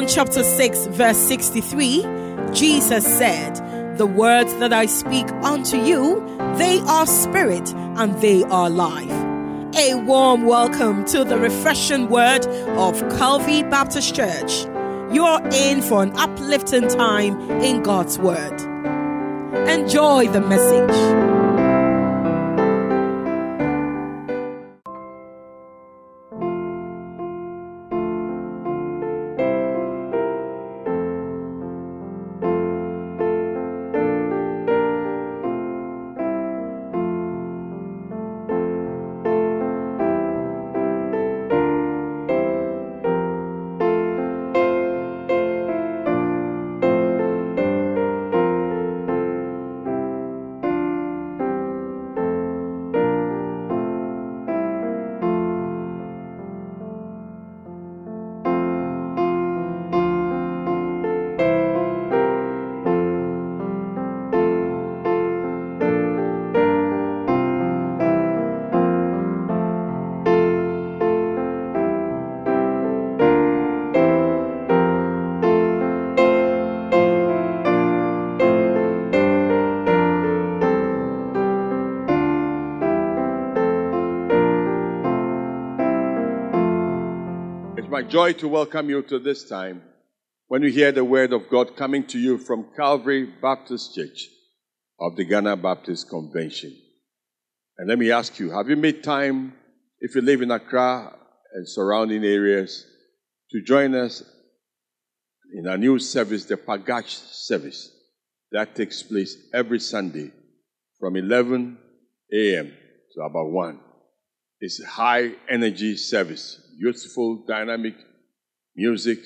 John chapter 6, verse 63, Jesus said, The words that I speak unto you, they are spirit and they are life. A warm welcome to the refreshing word of Calvary Baptist Church. You're in for an uplifting time in God's word. Enjoy the message. Joy to welcome you to this time when you hear the word of God coming to you from Calvary Baptist Church of the Ghana Baptist Convention. And let me ask you, have you made time, if you live in Accra and surrounding areas, to join us in our new service, the Pagash service, that takes place every Sunday from 11 a.m. to about 1. It's a high energy service beautiful, dynamic music,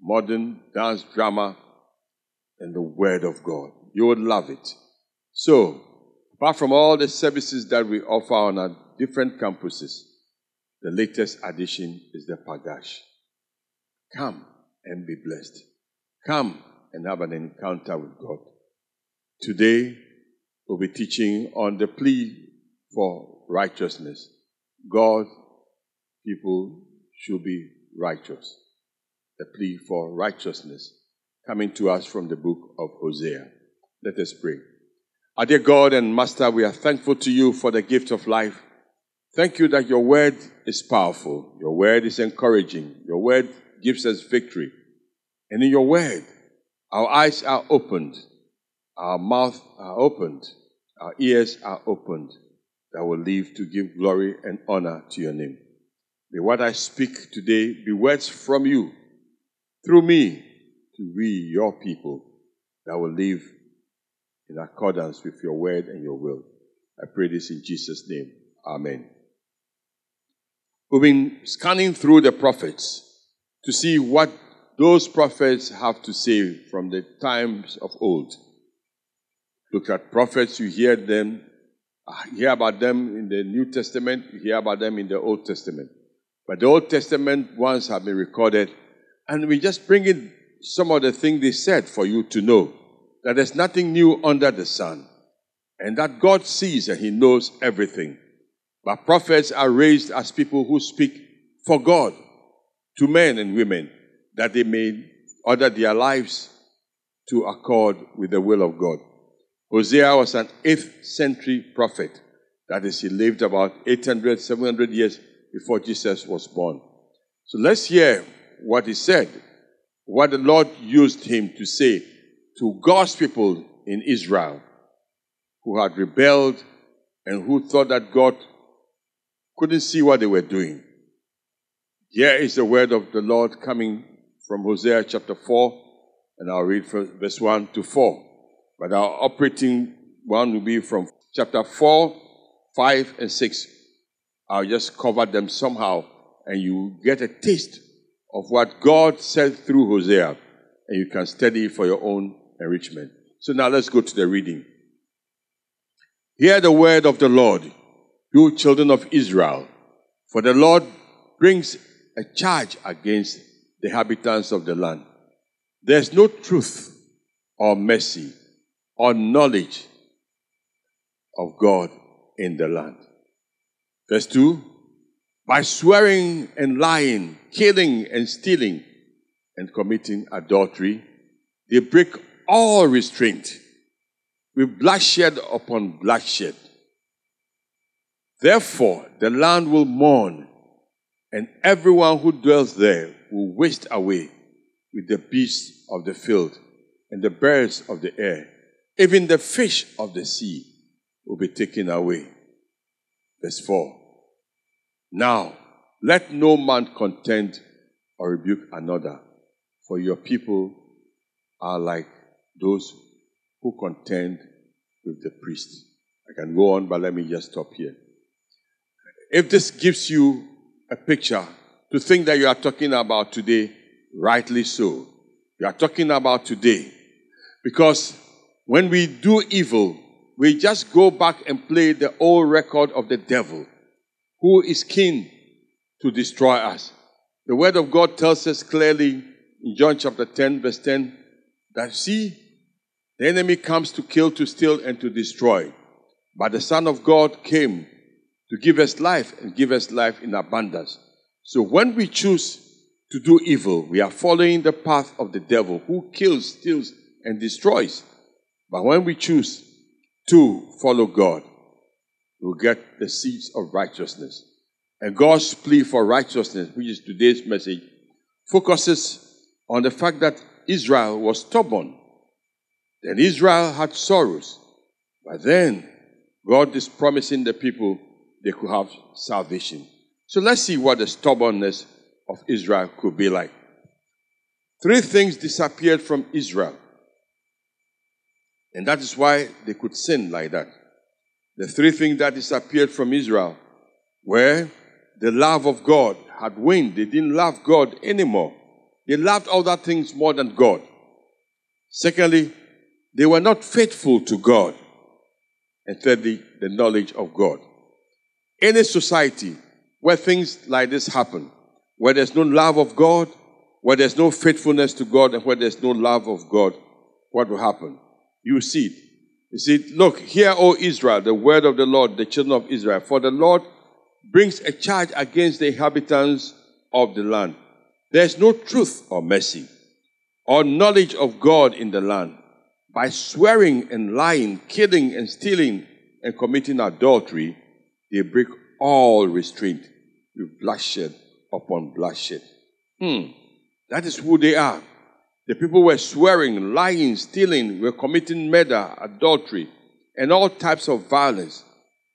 modern dance drama, and the Word of God. You would love it. So, apart from all the services that we offer on our different campuses, the latest addition is the Pagash. Come and be blessed. Come and have an encounter with God. Today, we'll be teaching on the plea for righteousness. God, people should be righteous. A plea for righteousness coming to us from the book of Hosea. Let us pray. Our dear God and Master, we are thankful to you for the gift of life. Thank you that your word is powerful. Your word is encouraging. Your word gives us victory. And in your word, our eyes are opened, our mouth are opened, our ears are opened that will live to give glory and honor to your name. May what I speak today be words from you through me to we, your people, that will live in accordance with your word and your will. I pray this in Jesus' name. Amen. We've been scanning through the prophets to see what those prophets have to say from the times of old. Look at prophets, you hear them, hear about them in the New Testament, you hear about them in the Old Testament. But the Old Testament ones have been recorded, and we just bring in some of the things they said for you to know that there's nothing new under the sun, and that God sees and He knows everything. But prophets are raised as people who speak for God to men and women that they may order their lives to accord with the will of God. Hosea was an 8th century prophet. That is, he lived about 800, 700 years before Jesus was born. So let's hear what he said, what the Lord used him to say to God's people in Israel who had rebelled and who thought that God couldn't see what they were doing. Here is the word of the Lord coming from Hosea chapter 4, and I'll read from verse 1 to 4. But our operating one will be from chapter 4, 5, and 6. I'll just cover them somehow, and you get a taste of what God said through Hosea, and you can study for your own enrichment. So now let's go to the reading. Hear the word of the Lord, you children of Israel, for the Lord brings a charge against the inhabitants of the land. There's no truth or mercy or knowledge of God in the land. Verse 2 By swearing and lying, killing and stealing, and committing adultery. They break all restraint with bloodshed upon bloodshed. Therefore, the land will mourn, and everyone who dwells there will waste away with the beasts of the field and the birds of the air. Even the fish of the sea will be taken away. Verse 4. Now, let no man contend or rebuke another, for your people are like those who contend with the priest. I can go on, but let me just stop here. If this gives you a picture to think that you are talking about today, rightly so. You are talking about today. Because when we do evil, we just go back and play the old record of the devil, who is keen to destroy us. The word of God tells us clearly in John chapter 10, verse 10, that see, the enemy comes to kill, to steal, and to destroy. But the Son of God came to give us life and give us life in abundance. So when we choose to do evil, we are following the path of the devil who kills, steals, and destroys. But when we choose to follow God, we'll get the seeds of righteousness. And God's plea for righteousness, which is today's message, focuses on the fact that Israel was stubborn. Then Israel had sorrows. But then God is promising the people they could have salvation. So let's see what the stubbornness of Israel could be like. Three things disappeared from Israel. And that is why they could sin like that. The three things that disappeared from Israel were the love of God had waned. They didn't love God anymore. They loved other things more than God. Secondly, they were not faithful to God. And thirdly, the knowledge of God. Any society where things like this happen, where there's no love of God, where there's no faithfulness to God, and where there's no love of God, what will happen? You see it. You see, look, hear, O Israel, the word of the Lord, the children of Israel. For the Lord brings a charge against the inhabitants of the land. There's no truth or mercy or knowledge of God in the land. By swearing and lying, killing and stealing and committing adultery, they break all restraint with bloodshed upon bloodshed. Hmm. That is who they are. The people were swearing, lying, stealing, were committing murder, adultery, and all types of violence.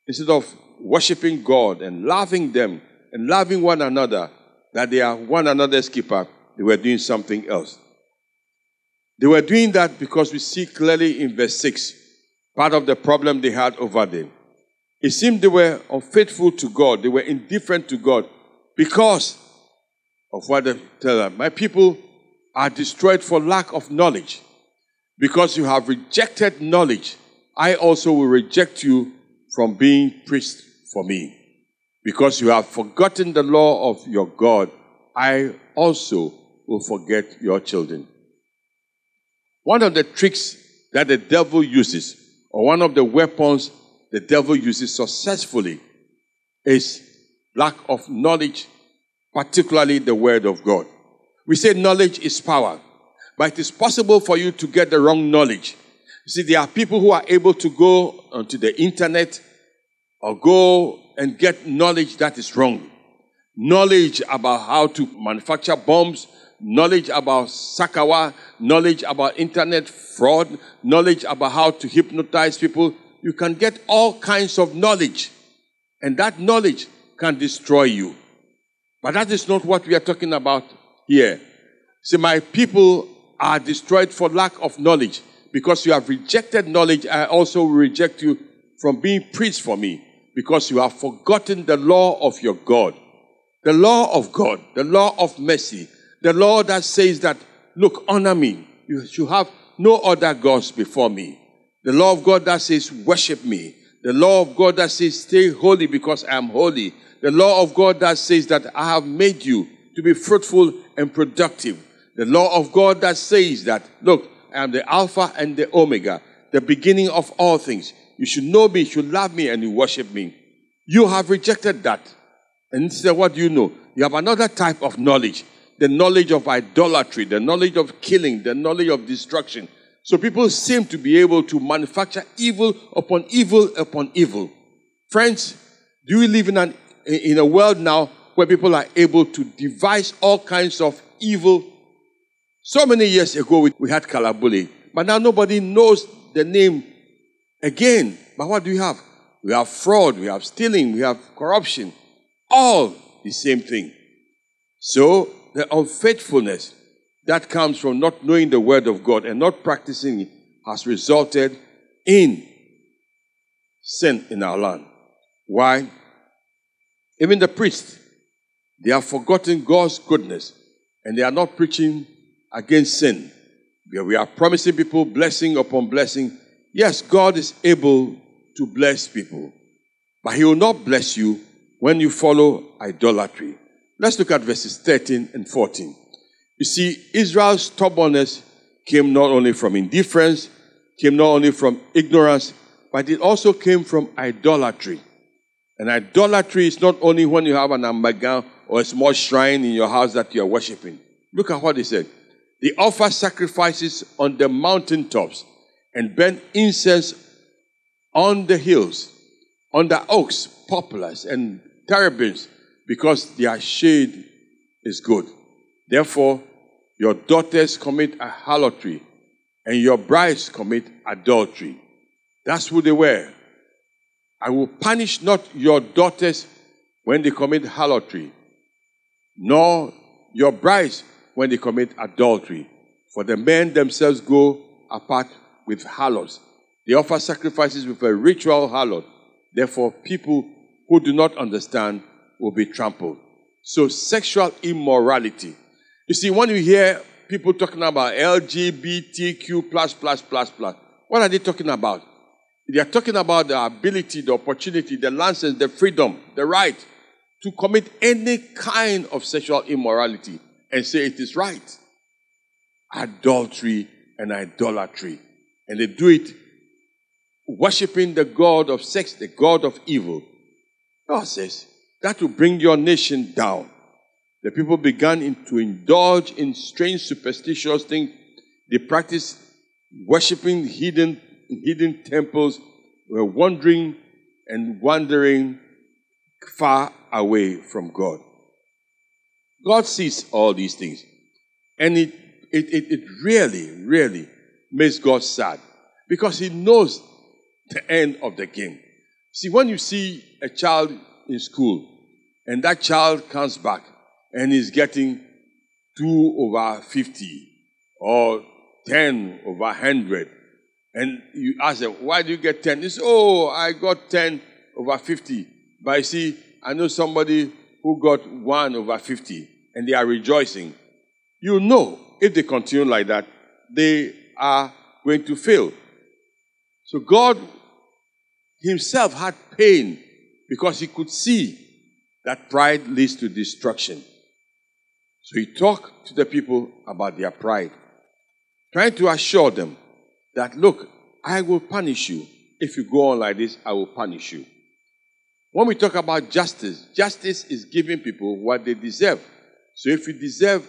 Instead of worshiping God and loving them and loving one another, that they are one another's keeper, they were doing something else. They were doing that because we see clearly in verse 6 part of the problem they had over them. It seemed they were unfaithful to God, they were indifferent to God because of what they tell them. My people are destroyed for lack of knowledge. Because you have rejected knowledge, I also will reject you from being priest for me. Because you have forgotten the law of your God, I also will forget your children. One of the tricks that the devil uses, or one of the weapons the devil uses successfully, is lack of knowledge, particularly the word of God. We say knowledge is power, but it is possible for you to get the wrong knowledge. You see, there are people who are able to go onto the internet or go and get knowledge that is wrong. Knowledge about how to manufacture bombs, knowledge about Sakawa, knowledge about internet fraud, knowledge about how to hypnotize people. You can get all kinds of knowledge, and that knowledge can destroy you. But that is not what we are talking about here. See, my people are destroyed for lack of knowledge. Because you have rejected knowledge, I also reject you from being preached for me because you have forgotten the law of your God. The law of God, the law of mercy, the law that says that, look, honor me. You should have no other gods before me. The law of God that says, worship me. The law of God that says, stay holy because I am holy. The law of God that says that I have made you to be fruitful and productive. The law of God that says that, look, I am the Alpha and the Omega, the beginning of all things. You should know me, you should love me, and you worship me. You have rejected that. And instead, what do you know? You have another type of knowledge. the knowledge of idolatry, the knowledge of killing, the knowledge of destruction. So people seem to be able to manufacture evil upon evil upon evil. Friends, do we live in, an, in a world now where people are able to devise all kinds of evil? So many years ago, we, we had Kalabule, but now nobody knows the name again. But what do we have? We have fraud, we have stealing, we have corruption. All the same thing. So, the unfaithfulness that comes from not knowing the word of God and not practicing it has resulted in sin in our land. Why? Even the priests, they have forgotten God's goodness and they are not preaching against sin. We are promising people blessing upon blessing. Yes, God is able to bless people, but He will not bless you when you follow idolatry. Let's look at verses 13 and 14. You see, Israel's stubbornness came not only from indifference, came not only from ignorance, but it also came from idolatry. And idolatry is not only when you have an ambagan or a small shrine in your house that you are worshiping. Look at what he said. They offer sacrifices on the mountaintops and burn incense on the hills, on the oaks, poplars, and terebinths, because their shade is good. Therefore, your daughters commit a harlotry, and your brides commit adultery. That's who they were. I will punish not your daughters when they commit harlotry, nor your brides when they commit adultery. For the men themselves go apart with harlots. They offer sacrifices with a ritual harlot. Therefore, people who do not understand will be trampled. So, sexual immorality. You see, when you hear people talking about LGBTQ, plus, plus, plus, plus, what are they talking about? They are talking about the ability, the opportunity, the license, the freedom, the right to commit any kind of sexual immorality and say it is right. Adultery and idolatry. And they do it worshiping the God of sex, the God of evil. God says that will bring your nation down. The people began in, to indulge in strange superstitious things. They practiced worshiping hidden, hidden temples, were wandering and wandering far away from God. God sees all these things. And it, it, it, it really, really makes God sad because He knows the end of the game. See, when you see a child in school and that child comes back and is getting 2 over 50 or 10 over 100, and you ask them, why do you get 10? They say, oh, I got 10 over 50. But you see, I know somebody who got 1 over 50 and they are rejoicing. You know, if they continue like that, they are going to fail. So God Himself had pain because He could see that pride leads to destruction. So He talked to the people about their pride, trying to assure them that, look, I will punish you. If you go on like this, I will punish you. When we talk about justice, justice is giving people what they deserve. So if you deserve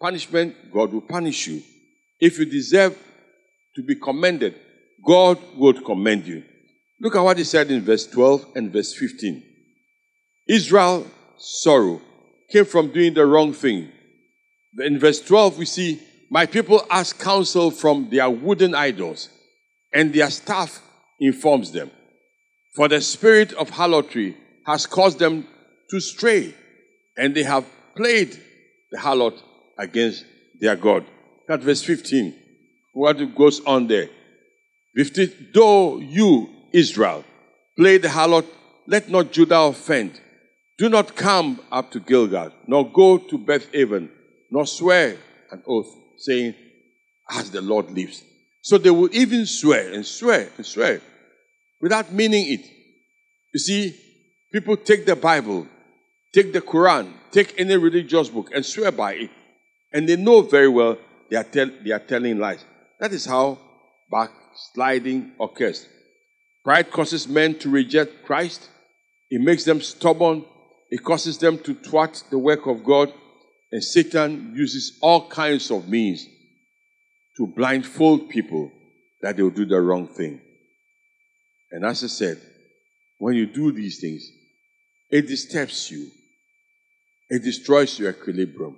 punishment, God will punish you. If you deserve to be commended, God will commend you. Look at what he said in verse 12 and verse 15. Israel's sorrow came from doing the wrong thing. In verse 12, we see, My people ask counsel from their wooden idols, and their staff informs them. For the spirit of harlotry has caused them to stray, and they have played the harlot against their God. That verse 15. What goes on there? 15. Though you, Israel, play the harlot, let not Judah offend. Do not come up to Gilgal, nor go to Bethaven, nor swear an oath, saying, As the Lord lives. So they would even swear and swear and swear without meaning it. You see, people take the Bible, take the Quran, take any religious book and swear by it. And they know very well they are, tell, they are telling lies. That is how backsliding occurs. Pride causes men to reject Christ. It makes them stubborn. It causes them to thwart the work of God. And Satan uses all kinds of means to blindfold people that they'll do the wrong thing. And as I said, when you do these things, it disturbs you, it destroys your equilibrium,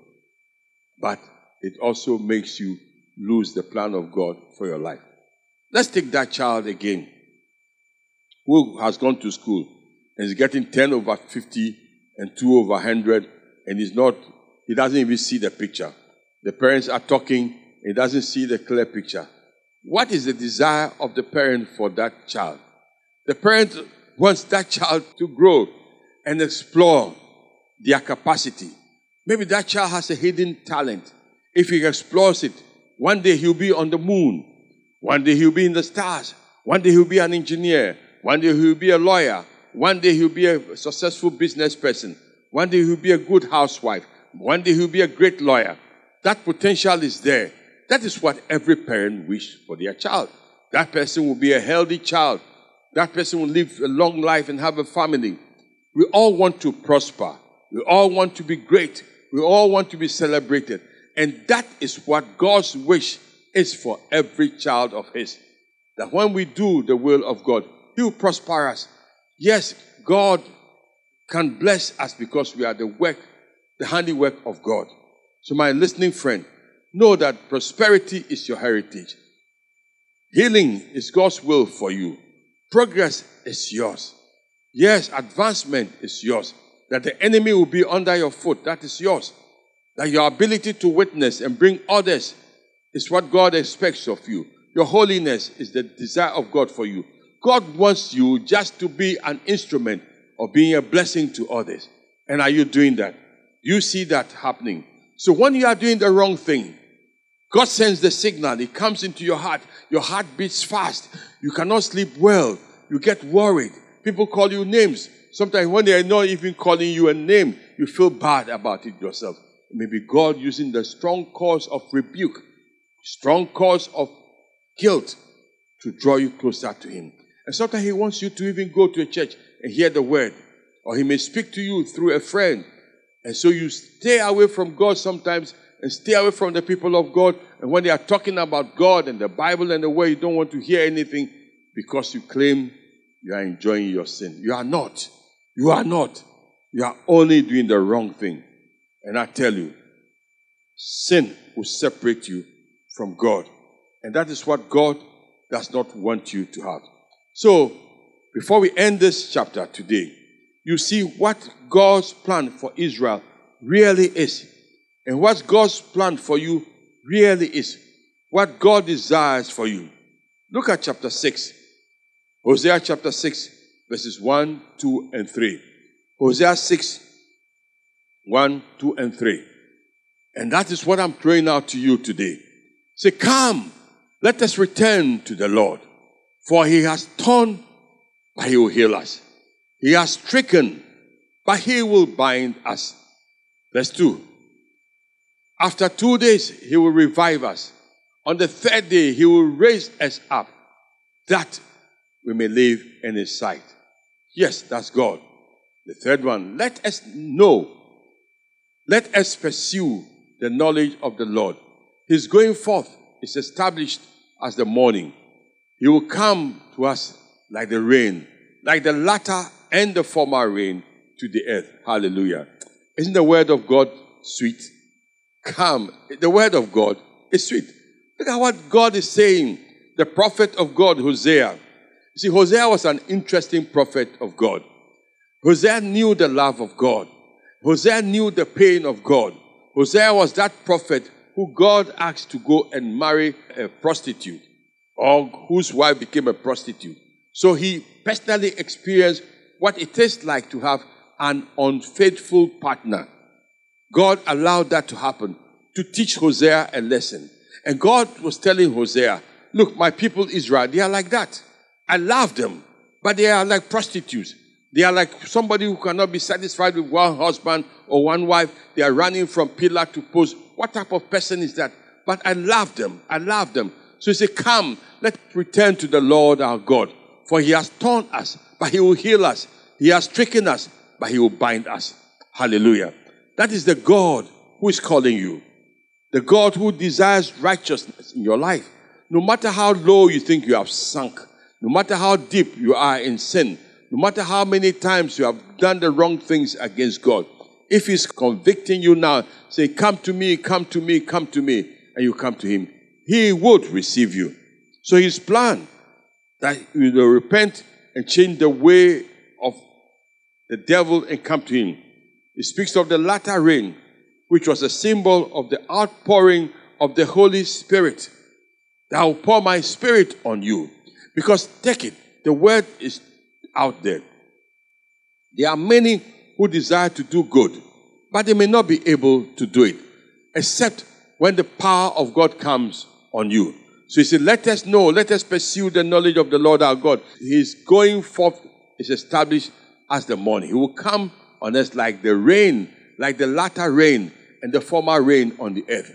but it also makes you lose the plan of God for your life. Let's take that child again who has gone to school and is getting 10 over 50 and 2 over 100 and he's not, he doesn't even see the picture. The parents are talking, he doesn't see the clear picture. What is the desire of the parent for that child? The parent wants that child to grow and explore their capacity. Maybe that child has a hidden talent. If he explores it, one day he'll be on the moon. One day he'll be in the stars. One day he'll be an engineer. One day he'll be a lawyer. One day he'll be a successful business person. One day he'll be a good housewife. One day he'll be a great lawyer. That potential is there. That is what every parent wishes for their child. That person will be a healthy child. That person will live a long life and have a family. We all want to prosper. We all want to be great. We all want to be celebrated. And that is what God's wish is for every child of His. That when we do the will of God, He will prosper us. Yes, God can bless us because we are the work, the handiwork of God. So, my listening friend, know that prosperity is your heritage. Healing is God's will for you. Progress is yours. Yes, advancement is yours. That the enemy will be under your foot, that is yours. That your ability to witness and bring others is what God expects of you. Your holiness is the desire of God for you. God wants you just to be an instrument of being a blessing to others. And are you doing that? You see that happening. So when you are doing the wrong thing, God sends the signal. It comes into your heart. Your heart beats fast. You cannot sleep well. You get worried. People call you names. Sometimes when they are not even calling you a name, you feel bad about it yourself. Maybe God using the strong cause of rebuke, strong cause of guilt to draw you closer to Him. And sometimes He wants you to even go to a church and hear the word. Or He may speak to you through a friend. And so you stay away from God sometimes and stay away from the people of God. And when they are talking about God and the Bible and the way you don't want to hear anything because you claim you are enjoying your sin. You are not. You are not. You are only doing the wrong thing. And I tell you, sin will separate you from God. And that is what God does not want you to have. So, before we end this chapter today, you see what God's plan for Israel really is. And what God's plan for you really is. What God desires for you. Look at chapter 6. Hosea chapter 6, verses 1, 2, and 3. Hosea 6, 1, 2, and 3. And that is what I'm praying out to you today. Say, Come, let us return to the Lord. For he has torn, but he will heal us. He has stricken, but he will bind us. Verse 2. After two days, he will revive us. On the third day, he will raise us up that we may live in his sight. Yes, that's God. The third one, let us know. Let us pursue the knowledge of the Lord. His going forth is established as the morning. He will come to us like the rain, like the latter and the former rain to the earth. Hallelujah. Isn't the word of God sweet? Come. The word of God is sweet. Look at what God is saying. The prophet of God, Hosea. You see, Hosea was an interesting prophet of God. Hosea knew the love of God. Hosea knew the pain of God. Hosea was that prophet who God asked to go and marry a prostitute or whose wife became a prostitute. So he personally experienced what it is like to have an unfaithful partner. God allowed that to happen to teach Hosea a lesson. And God was telling Hosea, Look, my people Israel, they are like that. I love them, but they are like prostitutes. They are like somebody who cannot be satisfied with one husband or one wife. They are running from pillar to post. What type of person is that? But I love them. I love them. So he said, Come, let's return to the Lord our God. For he has torn us, but he will heal us. He has stricken us, but he will bind us. Hallelujah. That is the God who is calling you. The God who desires righteousness in your life. No matter how low you think you have sunk, no matter how deep you are in sin, no matter how many times you have done the wrong things against God, if He's convicting you now, say, Come to me, come to me, come to me, and you come to Him, He would receive you. So His plan that you will repent and change the way of the devil and come to Him. He speaks of the latter rain, which was a symbol of the outpouring of the Holy Spirit. I will pour my spirit on you. Because take it, the word is out there. There are many who desire to do good, but they may not be able to do it, except when the power of God comes on you. So he said, Let us know, let us pursue the knowledge of the Lord our God. His going forth is established as the morning. He will come on us like the rain, like the latter rain and the former rain on the earth.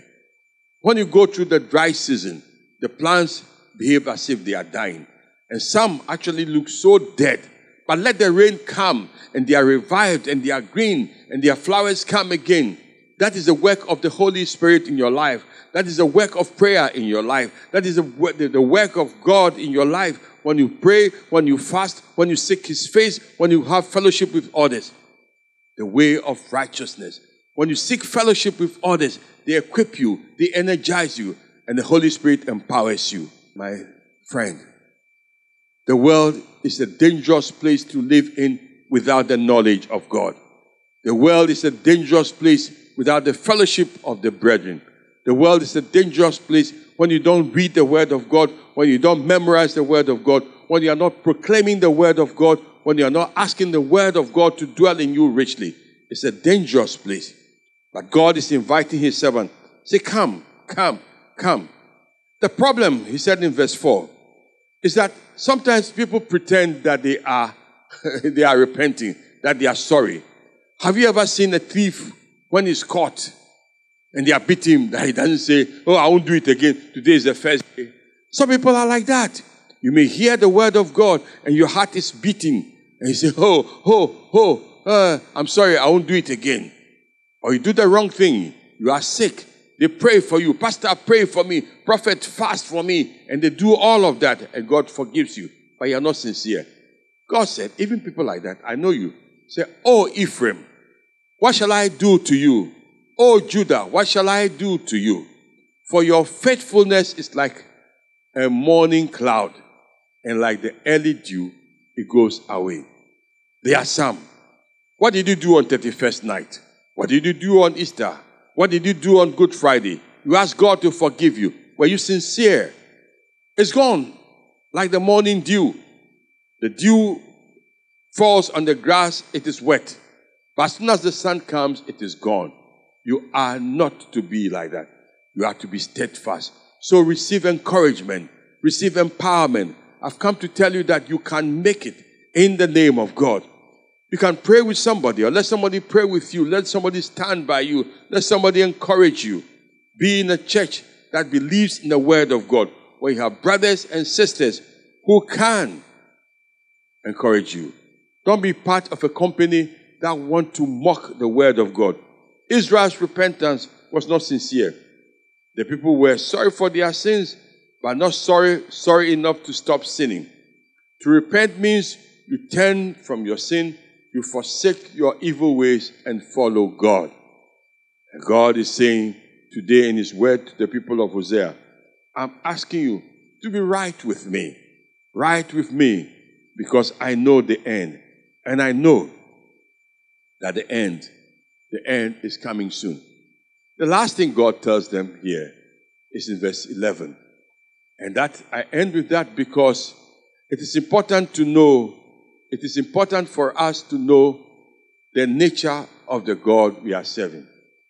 When you go through the dry season, the plants behave as if they are dying. And some actually look so dead. But let the rain come and they are revived and they are green and their flowers come again. That is the work of the Holy Spirit in your life. That is the work of prayer in your life. That is the, the work of God in your life. When you pray, when you fast, when you seek His face, when you have fellowship with others. The way of righteousness. When you seek fellowship with others, they equip you, they energize you, and the Holy Spirit empowers you. My friend, the world is a dangerous place to live in without the knowledge of God. The world is a dangerous place without the fellowship of the brethren. The world is a dangerous place when you don't read the Word of God, when you don't memorize the Word of God, when you are not proclaiming the Word of God, when you are not asking the Word of God to dwell in you richly. It's a dangerous place. But God is inviting His servant. Say, Come, come, come. The problem, he said in verse 4, is that sometimes people pretend that they are they are repenting, that they are sorry. Have you ever seen a thief when he's caught and they are beating him that he doesn't say, Oh, I won't do it again. Today is the first day. Some people are like that. You may hear the word of God and your heart is beating. And you say, Oh, oh, oh, uh, I'm sorry, I won't do it again. Or you do the wrong thing. You are sick. They pray for you. Pastor, pray for me. Prophet, fast for me. And they do all of that and God forgives you. But you're not sincere. God said, even people like that, I know you. Say, Oh, Ephraim, what shall I do to you? Oh, Judah, what shall I do to you? For your faithfulness is like a morning cloud, and like the early dew, it goes away. There are some. What did you do on 31st night? What did you do on Easter? What did you do on Good Friday? You asked God to forgive you. Were you sincere? It's gone like the morning dew. The dew falls on the grass, it is wet. But as soon as the sun comes, it is gone. You are not to be like that. You are to be steadfast. So receive encouragement, receive empowerment. I've come to tell you that you can make it in the name of God. You can pray with somebody, or let somebody pray with you. Let somebody stand by you. Let somebody encourage you. Be in a church that believes in the word of God, where you have brothers and sisters who can encourage you. Don't be part of a company that want to mock the word of God. Israel's repentance was not sincere. The people were sorry for their sins, but not sorry, sorry enough to stop sinning. To repent means you turn from your sin, you forsake your evil ways and follow God. And God is saying today in His word to the people of Hosea, I'm asking you to be right with me. Right with me because I know the end. And I know that the end, the end is coming soon. The last thing God tells them here is in verse 11. And that I end with that because it is important to know, it is important for us to know the nature of the God we are serving.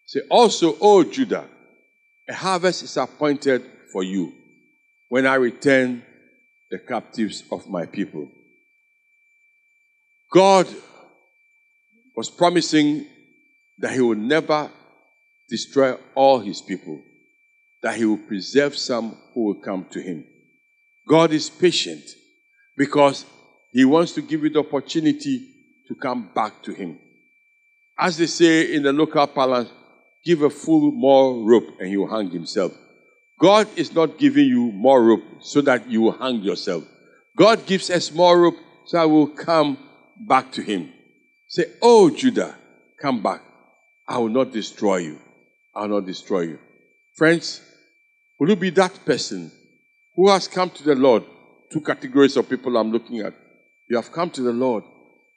Say also, O Judah, a harvest is appointed for you when I return the captives of my people. God was promising that He would never destroy all His people, that He will preserve some who will come to Him. God is patient because He wants to give you the opportunity to come back to Him. As they say in the local parlance, give a fool more rope and he will hang himself. God is not giving you more rope so that you will hang yourself. God gives us more rope so I will come back to him. Say, Oh, Judah, come back. I will not destroy you. I will not destroy you. Friends, will you be that person who has come to the Lord? Two categories of people I'm looking at. You have come to the Lord,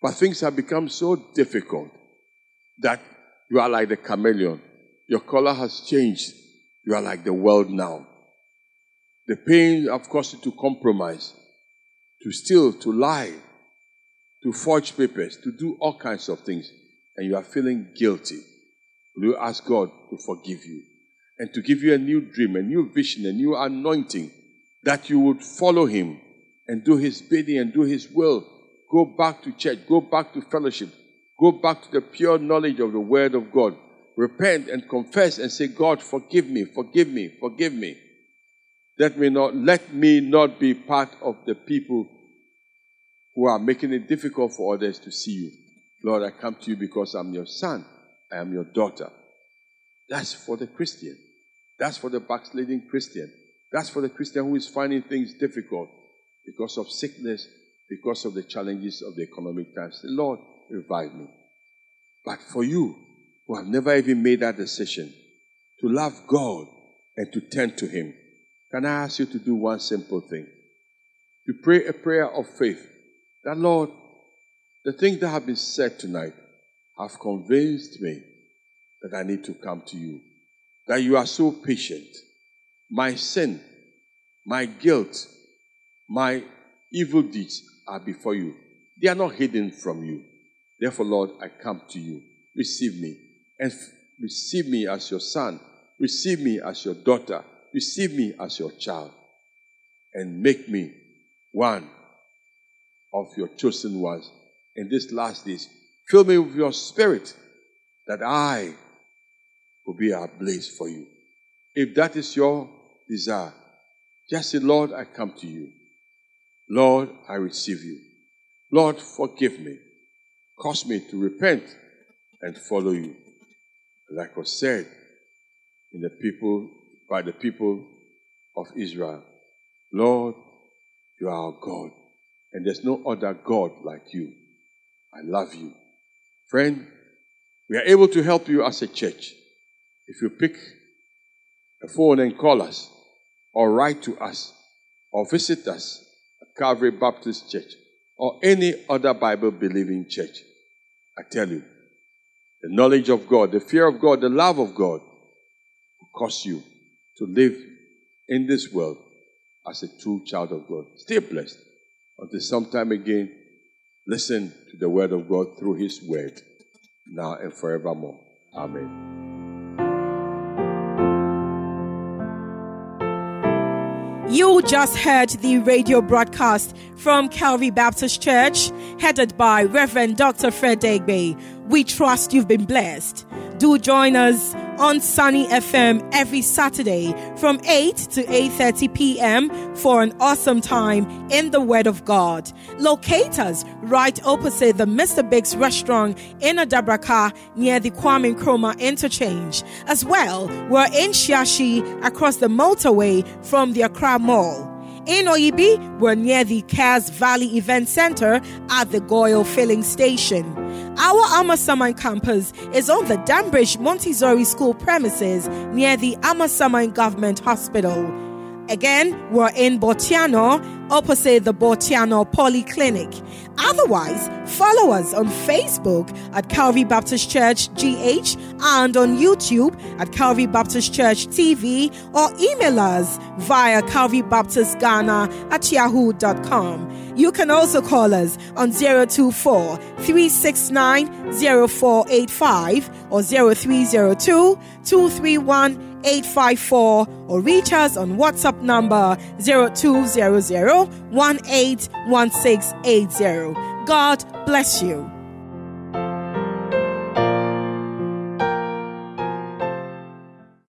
but things have become so difficult that you are like the chameleon. Your color has changed. You are like the world now. The pain have caused you to compromise, to steal, to lie, to forge papers, to do all kinds of things, and you are feeling guilty. Will you ask God to forgive you and to give you a new dream, a new vision, a new anointing that you would follow Him and do His bidding and do His will? Go back to church, go back to fellowship, go back to the pure knowledge of the Word of God. Repent and confess and say, God, forgive me, forgive me, forgive me. Let me not, let me not be part of the people who are making it difficult for others to see you. Lord, I come to you because I'm your son. I am your daughter. That's for the Christian. That's for the backsliding Christian. That's for the Christian who is finding things difficult because of sickness, because of the challenges of the economic times. The Lord, revive me. But for you who have never even made that decision to love God and to turn to Him, can I ask you to do one simple thing? To pray a prayer of faith that, Lord, the things that have been said tonight have convinced me that I need to come to you. That you are so patient. My sin, my guilt, my evil deeds are before you. They are not hidden from you. Therefore, Lord, I come to you. Receive me and f- receive me as your son. Receive me as your daughter. Receive me as your child. And make me one of your chosen ones in these last days. Fill me with your spirit that I will be a blaze for you. If that is your desire, just say, Lord, I come to you. Lord, I receive you. Lord, forgive me. Cause me to repent and follow you. Like was said in the people by the people of Israel. Lord, you are our God and there's no other God like you. I love you. Friend, we are able to help you as a church. If you pick a phone and call us, or write to us, or visit us at Calvary Baptist Church, or any other Bible believing church, I tell you, the knowledge of God, the fear of God, the love of God will cause you to live in this world as a true child of God. Stay blessed. Until sometime again, listen to the word of God through his word, now and forevermore. Amen. You just heard the radio broadcast from Calvary Baptist Church, headed by Reverend Dr. Fred Deegbe. We trust you've been blessed. Do join us on Sunny FM every Saturday from 8 to 8:30 p.m. for an awesome time in the Word of God. Locate us right opposite the Mr. Biggs restaurant in Adabraka near the Kwame Nkrumah interchange. As well, we're in Shiashie across the motorway from the Accra Mall. In Oyibi, we're near the Cares Valley Event Center at the GOIL Filling Station. Our Amasaman campus is on the Danbridge Montessori School premises near the Amasaman Government Hospital. Again, we're in Botianor, opposite the Botianor Polyclinic. Otherwise, follow us on Facebook at Calvary Baptist Church GH and on YouTube at Calvary Baptist Church TV or email us via Calvary Baptist Ghana at yahoo.com. You can also call us on 024 369 0485 or 0302 231 854 or reach us on WhatsApp number 0200 God bless you.